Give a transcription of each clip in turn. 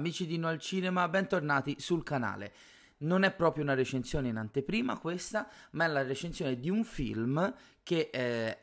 Amici di No al Cinema, bentornati sul canale. Non è proprio una recensione in anteprima questa, ma è la recensione di un film che eh,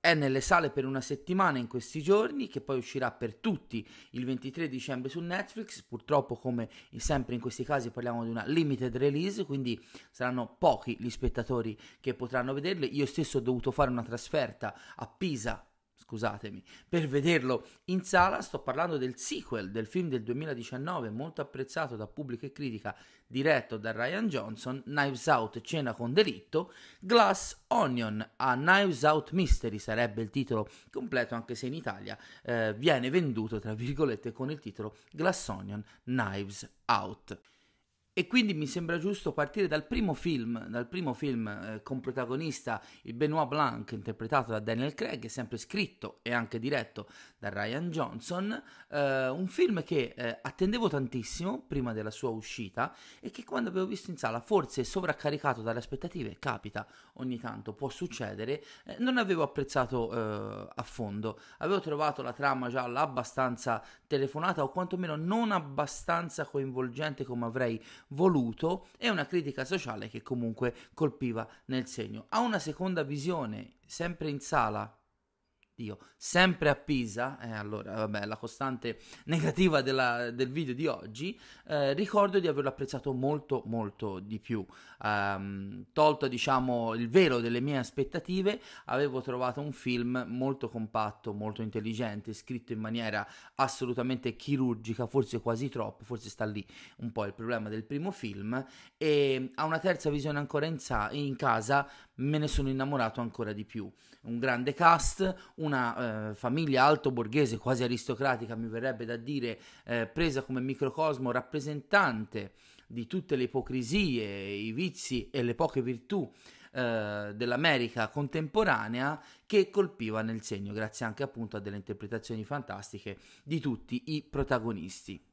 è nelle sale per una settimana in questi giorni, che poi uscirà per tutti il 23 dicembre su Netflix. Purtroppo, come sempre in questi casi, parliamo di una limited release, quindi saranno pochi gli spettatori che potranno vederle. Io stesso ho dovuto fare una trasferta a Pisa scusatemi, per vederlo in sala. Sto parlando del sequel del film del 2019, molto apprezzato da pubblico e critica, diretto da Ryan Johnson, Knives Out, Cena con delitto, Glass Onion, a Knives Out Mystery sarebbe il titolo completo, anche se in Italia eh, viene venduto, tra virgolette, con il titolo Glass Onion, Knives Out. E quindi mi sembra giusto partire dal primo film, dal primo film eh, con protagonista il Benoit Blanc, interpretato da Daniel Craig, sempre scritto e anche diretto da Ryan Johnson, eh, un film che eh, attendevo tantissimo prima della sua uscita e che quando avevo visto in sala, forse sovraccaricato dalle aspettative, capita ogni tanto, può succedere, eh, non avevo apprezzato eh, a fondo. Avevo trovato la trama gialla abbastanza telefonata o quantomeno non abbastanza coinvolgente come avrei voluto e una critica sociale che comunque colpiva nel segno. A una seconda visione, sempre in sala, Dio, sempre a Pisa, eh, allora vabbè, la costante negativa della, del video di oggi, eh, ricordo di averlo apprezzato molto molto di più. Um, tolto diciamo il velo delle mie aspettative, avevo trovato un film molto compatto, molto intelligente, scritto in maniera assolutamente chirurgica, forse quasi troppo, forse sta lì un po' il problema del primo film e a una terza visione ancora in, sa- in casa me ne sono innamorato ancora di più. Un grande cast, una eh, famiglia alto borghese, quasi aristocratica, mi verrebbe da dire, eh, presa come microcosmo rappresentante di tutte le ipocrisie, i vizi e le poche virtù eh, dell'America contemporanea che colpiva nel segno, grazie anche appunto a delle interpretazioni fantastiche di tutti i protagonisti.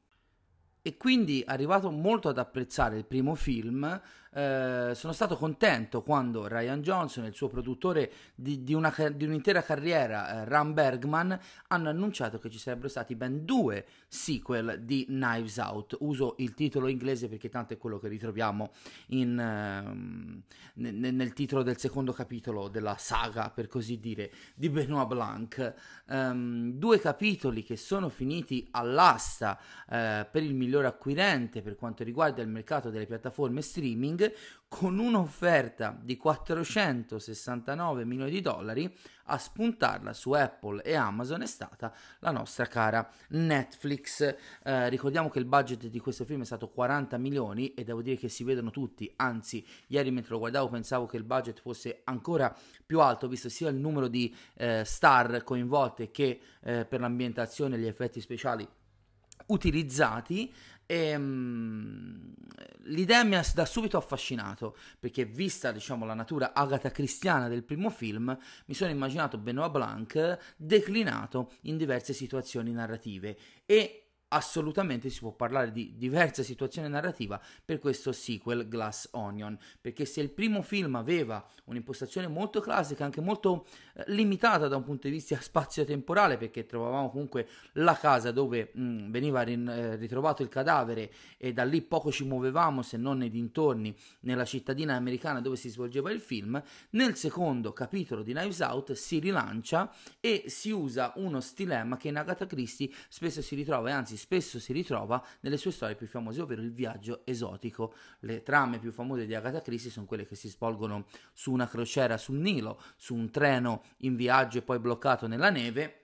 E quindi, arrivato molto ad apprezzare il primo film, eh, sono stato contento quando Ryan Johnson e il suo produttore di, di, una, di un'intera carriera, eh, Ram Bergman, hanno annunciato che ci sarebbero stati ben due sequel di Knives Out. Uso il titolo inglese perché tanto è quello che ritroviamo in, eh, nel, nel titolo del secondo capitolo della saga, per così dire, di Benoit Blanc. Um, due capitoli che sono finiti all'asta eh, per il migliore acquirente per quanto riguarda il mercato delle piattaforme streaming con un'offerta di 469 milioni di dollari a spuntarla su Apple e Amazon è stata la nostra cara Netflix. Eh, ricordiamo che il budget di questo film è stato 40 milioni e devo dire che si vedono tutti, anzi ieri mentre lo guardavo pensavo che il budget fosse ancora più alto visto sia il numero di eh, star coinvolte che eh, per l'ambientazione e gli effetti speciali utilizzati e, um, l'idea mi ha da subito affascinato perché vista diciamo la natura agata cristiana del primo film mi sono immaginato Benoit Blanc declinato in diverse situazioni narrative e assolutamente si può parlare di diversa situazione narrativa per questo sequel Glass Onion perché se il primo film aveva un'impostazione molto classica anche molto eh, limitata da un punto di vista spazio-temporale perché trovavamo comunque la casa dove mh, mm, veniva rin- eh, ritrovato il cadavere e da lì poco ci muovevamo se non nei dintorni nella cittadina americana dove si svolgeva il film. Nel secondo capitolo di Knives Out si rilancia e si usa uno stilema che in Agatha Christie spesso si ritrova e anzi spesso si ritrova nelle sue storie più famose, ovvero il viaggio esotico. Le trame più famose di Agatha Christie sono quelle che si svolgono su una crociera sul Nilo, su un treno in viaggio e poi bloccato nella neve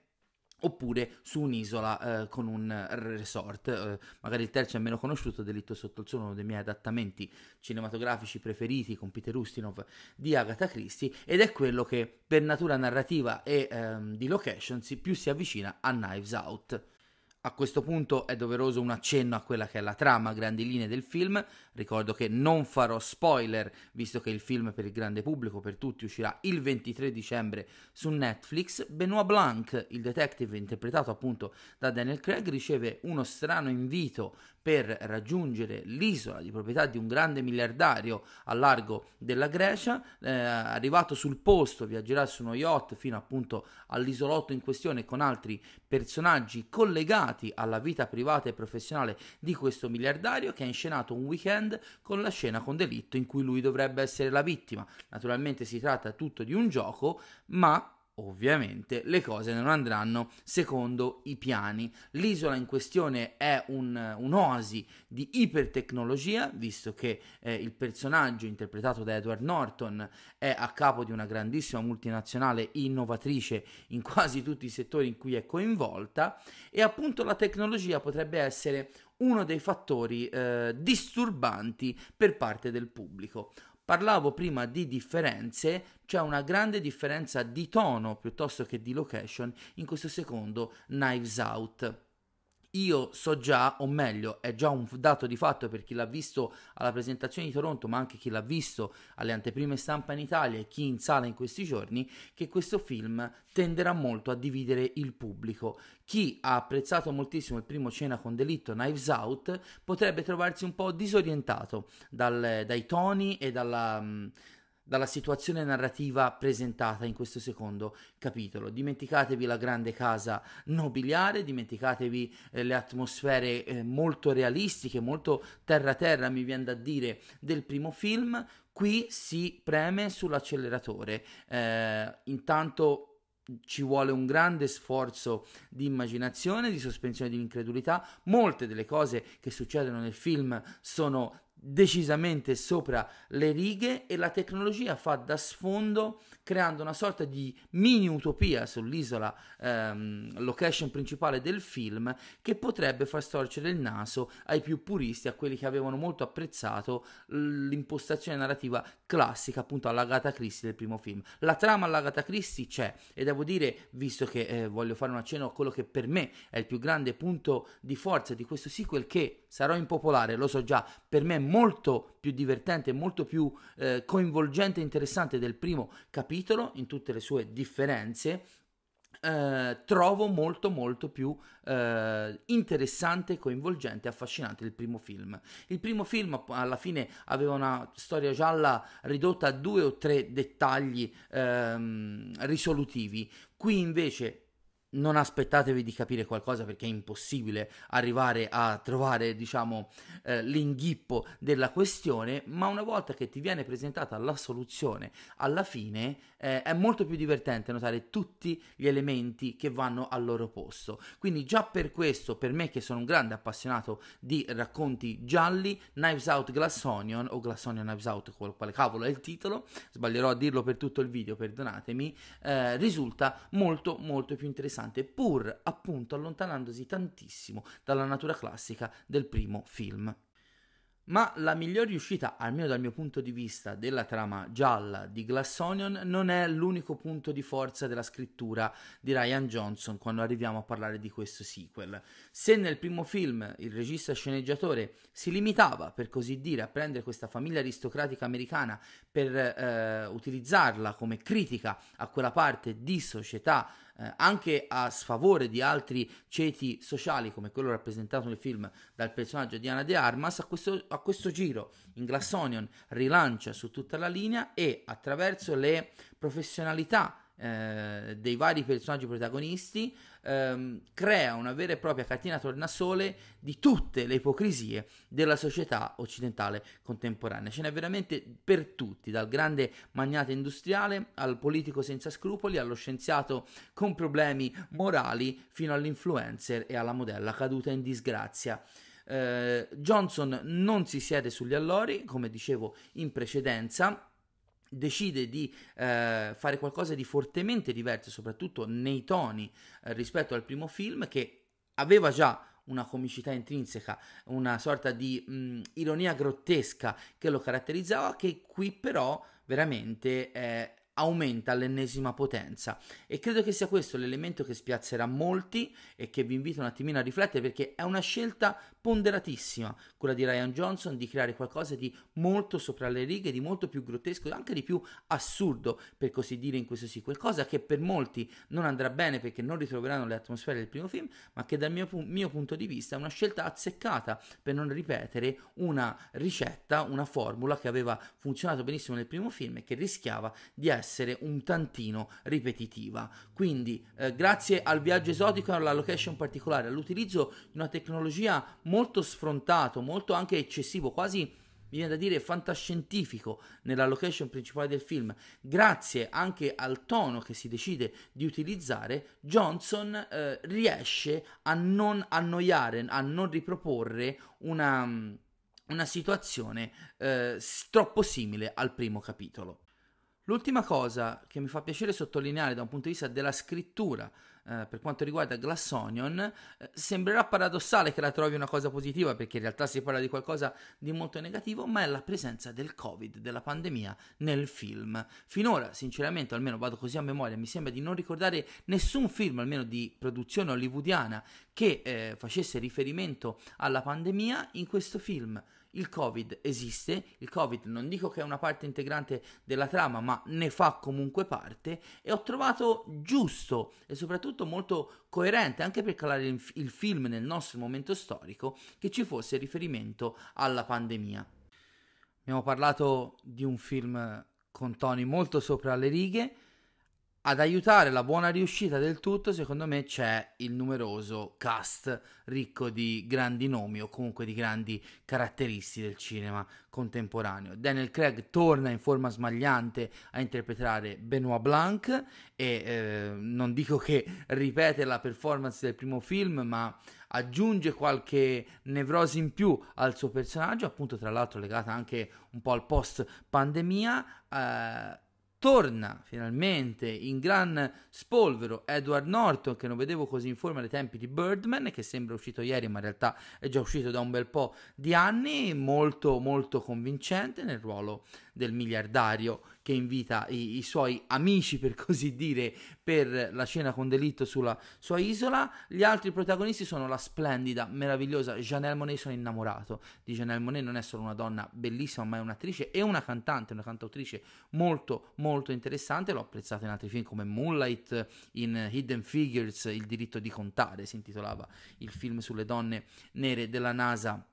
oppure su un'isola eh, con un resort. Eh, magari il terzo è meno conosciuto, Delitto sotto il sole, uno dei miei adattamenti cinematografici preferiti con Peter Ustinov di Agatha Christie ed è quello che per natura narrativa e ehm, di location più si avvicina a Knives Out. A questo punto è doveroso un accenno a quella che è la trama a grandi linee del film. Ricordo che non farò spoiler, visto che il film per il grande pubblico, per tutti, uscirà il 23 dicembre su Netflix. Benoit Blanc, il detective interpretato appunto da Daniel Craig, riceve uno strano invito per raggiungere l'isola di proprietà di un grande miliardario a largo della Grecia. Eh, arrivato sul posto, viaggerà su uno yacht fino appunto all'isolotto in questione con altri personaggi collegati legati alla vita privata e professionale di questo miliardario che ha inscenato un weekend con la scena con delitto in cui lui dovrebbe essere la vittima. Naturalmente si tratta tutto di un gioco, ma Ovviamente le cose non andranno secondo i piani. L'isola in questione è un, un'oasi di ipertecnologia, visto che eh, il personaggio interpretato da Edward Norton è a capo di una grandissima multinazionale innovatrice in quasi tutti i settori in cui è coinvolta e appunto la tecnologia potrebbe essere uno dei fattori eh, disturbanti per parte del pubblico. Parlavo prima di differenze, c'è una grande differenza di tono piuttosto che di location in questo secondo Knives Out io so già, o meglio, è già un dato di fatto per chi l'ha visto alla presentazione di Toronto, ma anche chi l'ha visto alle anteprime stampa in Italia e chi in sala in questi giorni, che questo film tenderà molto a dividere il pubblico. Chi ha apprezzato moltissimo il primo Cena con delitto, Knives Out, potrebbe trovarsi un po' disorientato dal, dai toni e dalla dalla situazione narrativa presentata in questo secondo capitolo. Dimenticatevi la grande casa nobiliare, dimenticatevi eh, le atmosfere eh, molto realistiche, molto terra-terra, mi viene da dire, del primo film. Qui si preme sull'acceleratore. Eh, intanto ci vuole un grande sforzo di immaginazione, di sospensione di incredulità. Molte delle cose che succedono nel film sono decisamente sopra le righe e la tecnologia fa da sfondo creando una sorta di mini utopia sull'isola ehm, location principale del film che potrebbe far storcere il naso ai più puristi, a quelli che avevano molto apprezzato l'impostazione narrativa classica appunto all'Agatha Christie del primo film. La trama all'Agatha Christie c'è e devo dire, visto che eh, voglio fare un accenno a quello che per me è il più grande punto di forza di questo sequel che sarò impopolare, lo so già, per me è molto più divertente, molto più eh, coinvolgente e interessante del primo capitolo in tutte le sue differenze. Eh, trovo molto molto più eh, interessante, coinvolgente e affascinante del primo film. Il primo film alla fine aveva una storia gialla ridotta a due o tre dettagli ehm, risolutivi. Qui invece non aspettatevi di capire qualcosa perché è impossibile arrivare a trovare, diciamo, eh, l'inghippo della questione, ma una volta che ti viene presentata la soluzione alla fine eh, è molto più divertente notare tutti gli elementi che vanno al loro posto. Quindi già per questo, per me che sono un grande appassionato di racconti gialli, Knives Out Glass Onion o Glass Onion Knives Out, quale cavolo è il titolo, sbaglierò a dirlo per tutto il video, perdonatemi, eh, risulta molto molto più interessante interessante, pur appunto allontanandosi tantissimo dalla natura classica del primo film. Ma la miglior riuscita, almeno dal mio punto di vista, della trama gialla di Glass Onion non è l'unico punto di forza della scrittura di Ryan Johnson quando arriviamo a parlare di questo sequel. Se nel primo film il regista sceneggiatore si limitava, per così dire, a prendere questa famiglia aristocratica americana per eh, utilizzarla come critica a quella parte di società eh, anche a sfavore di altri ceti sociali come quello rappresentato nel film dal personaggio di Ana De Armas, a questo, a questo giro in Glass Onion rilancia su tutta la linea e attraverso le professionalità eh, dei vari personaggi protagonisti ehm, crea una vera e propria cartina tornasole di tutte le ipocrisie della società occidentale contemporanea. Ce n'è veramente per tutti, dal grande magnate industriale al politico senza scrupoli, allo scienziato con problemi morali, fino all'influencer e alla modella caduta in disgrazia. Eh, Johnson non si siede sugli allori, come dicevo in precedenza, decide di eh, fare qualcosa di fortemente diverso, soprattutto nei toni eh, rispetto al primo film, che aveva già una comicità intrinseca, una sorta di mh, ironia grottesca che lo caratterizzava, che qui però veramente eh, aumenta all'ennesima potenza. E credo che sia questo l'elemento che spiazzerà molti e che vi invito un attimino a riflettere perché è una scelta ponderatissima, quella di Ryan Johnson, di creare qualcosa di molto sopra le righe, di molto più grottesco e anche di più assurdo, per così dire, in questo sequel, cosa che per molti non andrà bene perché non ritroveranno le atmosfere del primo film, ma che dal mio, mio punto di vista è una scelta azzeccata per non ripetere una ricetta, una formula che aveva funzionato benissimo nel primo film e che rischiava di essere un tantino ripetitiva. Quindi, eh, grazie al viaggio esotico, alla location particolare, all'utilizzo di una tecnologia molto sfrontato, molto anche eccessivo, quasi viene da dire fantascientifico nella location principale del film, grazie anche al tono che si decide di utilizzare, Johnson eh, riesce a non annoiare, a non riproporre una, una situazione eh, troppo simile al primo capitolo. L'ultima cosa che mi fa piacere sottolineare da un punto di vista della scrittura eh, per quanto riguarda Glass Onion, eh, sembrerà paradossale che la trovi una cosa positiva perché in realtà si parla di qualcosa di molto negativo, ma è la presenza del Covid, della pandemia nel film. Finora, sinceramente, almeno vado così a memoria, mi sembra di non ricordare nessun film, almeno di produzione hollywoodiana, che eh, facesse riferimento alla pandemia in questo film il Covid esiste, il Covid non dico che è una parte integrante della trama, ma ne fa comunque parte e ho trovato giusto e soprattutto molto coerente anche per calare il, il film nel nostro momento storico che ci fosse riferimento alla pandemia. Abbiamo parlato di un film con toni molto sopra le righe, ad aiutare la buona riuscita del tutto, secondo me, c'è il numeroso cast ricco di grandi nomi o comunque di grandi caratteristiche del cinema contemporaneo. Daniel Craig torna in forma smagliante a interpretare Benoit Blanc e eh, non dico che ripete la performance del primo film, ma aggiunge qualche nevrosi in più al suo personaggio, appunto tra l'altro legata anche un po' al post pandemia. Eh, torna finalmente in gran spolvero Edward Norton che non vedevo così in forma ai tempi di Birdman che sembra uscito ieri ma in realtà è già uscito da un bel po' di anni molto molto convincente nel ruolo del miliardario che invita i, i, suoi amici, per così dire, per la cena con delitto sulla sua isola. Gli altri protagonisti sono la splendida, meravigliosa Janelle Monet. Sono innamorato di Janelle Monet, non è solo una donna bellissima, ma è un'attrice e una cantante, una cantautrice molto, molto interessante. L'ho apprezzata in altri film come Moonlight, in Hidden Figures, Il diritto di contare, si intitolava il film sulle donne nere della NASA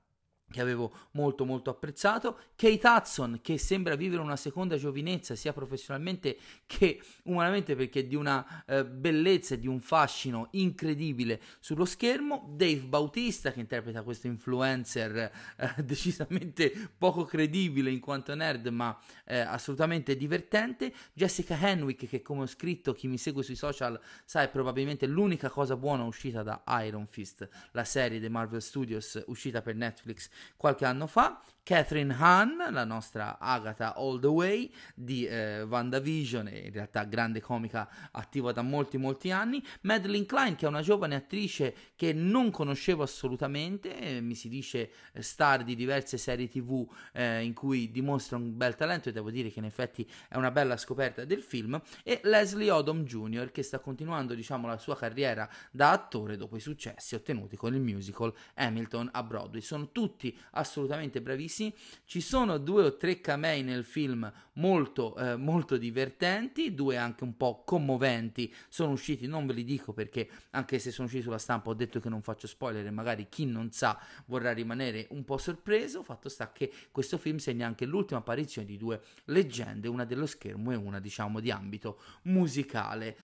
che avevo molto molto apprezzato, Kate Hudson che sembra vivere una seconda giovinezza sia professionalmente che umanamente perché di una eh, bellezza e di un fascino incredibile sullo schermo, Dave Bautista che interpreta questo influencer eh, decisamente poco credibile in quanto nerd ma eh, assolutamente divertente, Jessica Henwick che come ho scritto chi mi segue sui social sa è probabilmente l'unica cosa buona uscita da Iron Fist, la serie dei Marvel Studios uscita per Netflix qualche anno fa, Catherine Hahn, la nostra Agatha All the Way di eh, WandaVision, in realtà grande comica attiva da molti molti anni, Madeline Klein che è una giovane attrice che non conoscevo assolutamente, eh, mi si dice eh, star di diverse serie tv eh, in cui dimostra un bel talento e devo dire che in effetti è una bella scoperta del film, e Leslie Odom Jr. che sta continuando diciamo la sua carriera da attore dopo i successi ottenuti con il musical Hamilton a Broadway. Sono tutti assolutamente bravissimi. Ci sono due o tre camei nel film molto, eh, molto divertenti, due anche un po' commoventi. Sono usciti, non ve li dico perché anche se sono usciti sulla stampa ho detto che non faccio spoiler magari chi non sa vorrà rimanere un po' sorpreso. Fatto sta che questo film segna anche l'ultima apparizione di due leggende, una dello schermo e una diciamo di ambito musicale.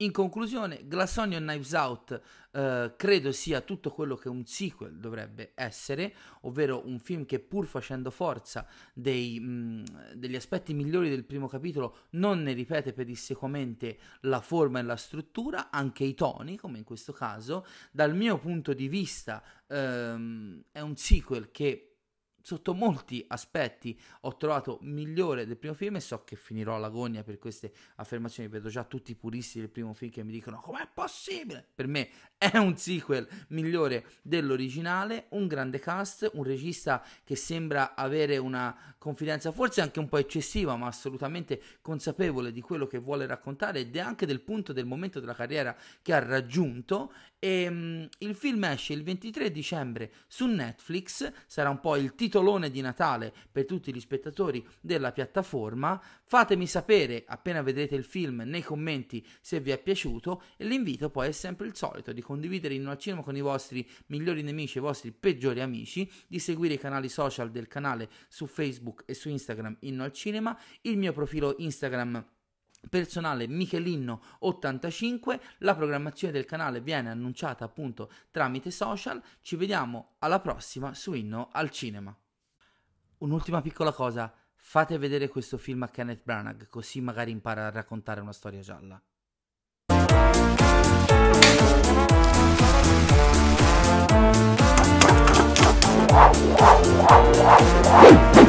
In conclusione, Glass Onion Knives Out eh, credo sia tutto quello che un sequel dovrebbe essere, ovvero un film che pur facendo forza dei, mh, mm, degli aspetti migliori del primo capitolo non ne ripete pedissequamente la forma e la struttura, anche i toni, come in questo caso. Dal mio punto di vista ehm, è un sequel che sotto molti aspetti ho trovato migliore del primo film e so che finirò l'agonia per queste affermazioni. Vedo già tutti i puristi del primo film che mi dicono com'è possibile? Per me è un sequel migliore dell'originale, un grande cast, un regista che sembra avere una confidenza forse anche un po' eccessiva, ma assolutamente consapevole di quello che vuole raccontare ed è anche del punto del momento della carriera che ha raggiunto E, um, il film esce il 23 dicembre su Netflix, sarà un po' il titolone di Natale per tutti gli spettatori della piattaforma. Fatemi sapere appena vedrete il film nei commenti se vi è piaciuto e l'invito poi è sempre il solito di condividere in al cinema con i vostri migliori nemici e i vostri peggiori amici, di seguire i canali social del canale su Facebook e su Instagram Inno al Cinema, il mio profilo Instagram personale Michelino85, la programmazione del canale viene annunciata appunto tramite social, ci vediamo alla prossima su Inno al Cinema. Un'ultima piccola cosa, fate vedere questo film a Kenneth Branagh, così magari impara a raccontare una storia gialla. Thank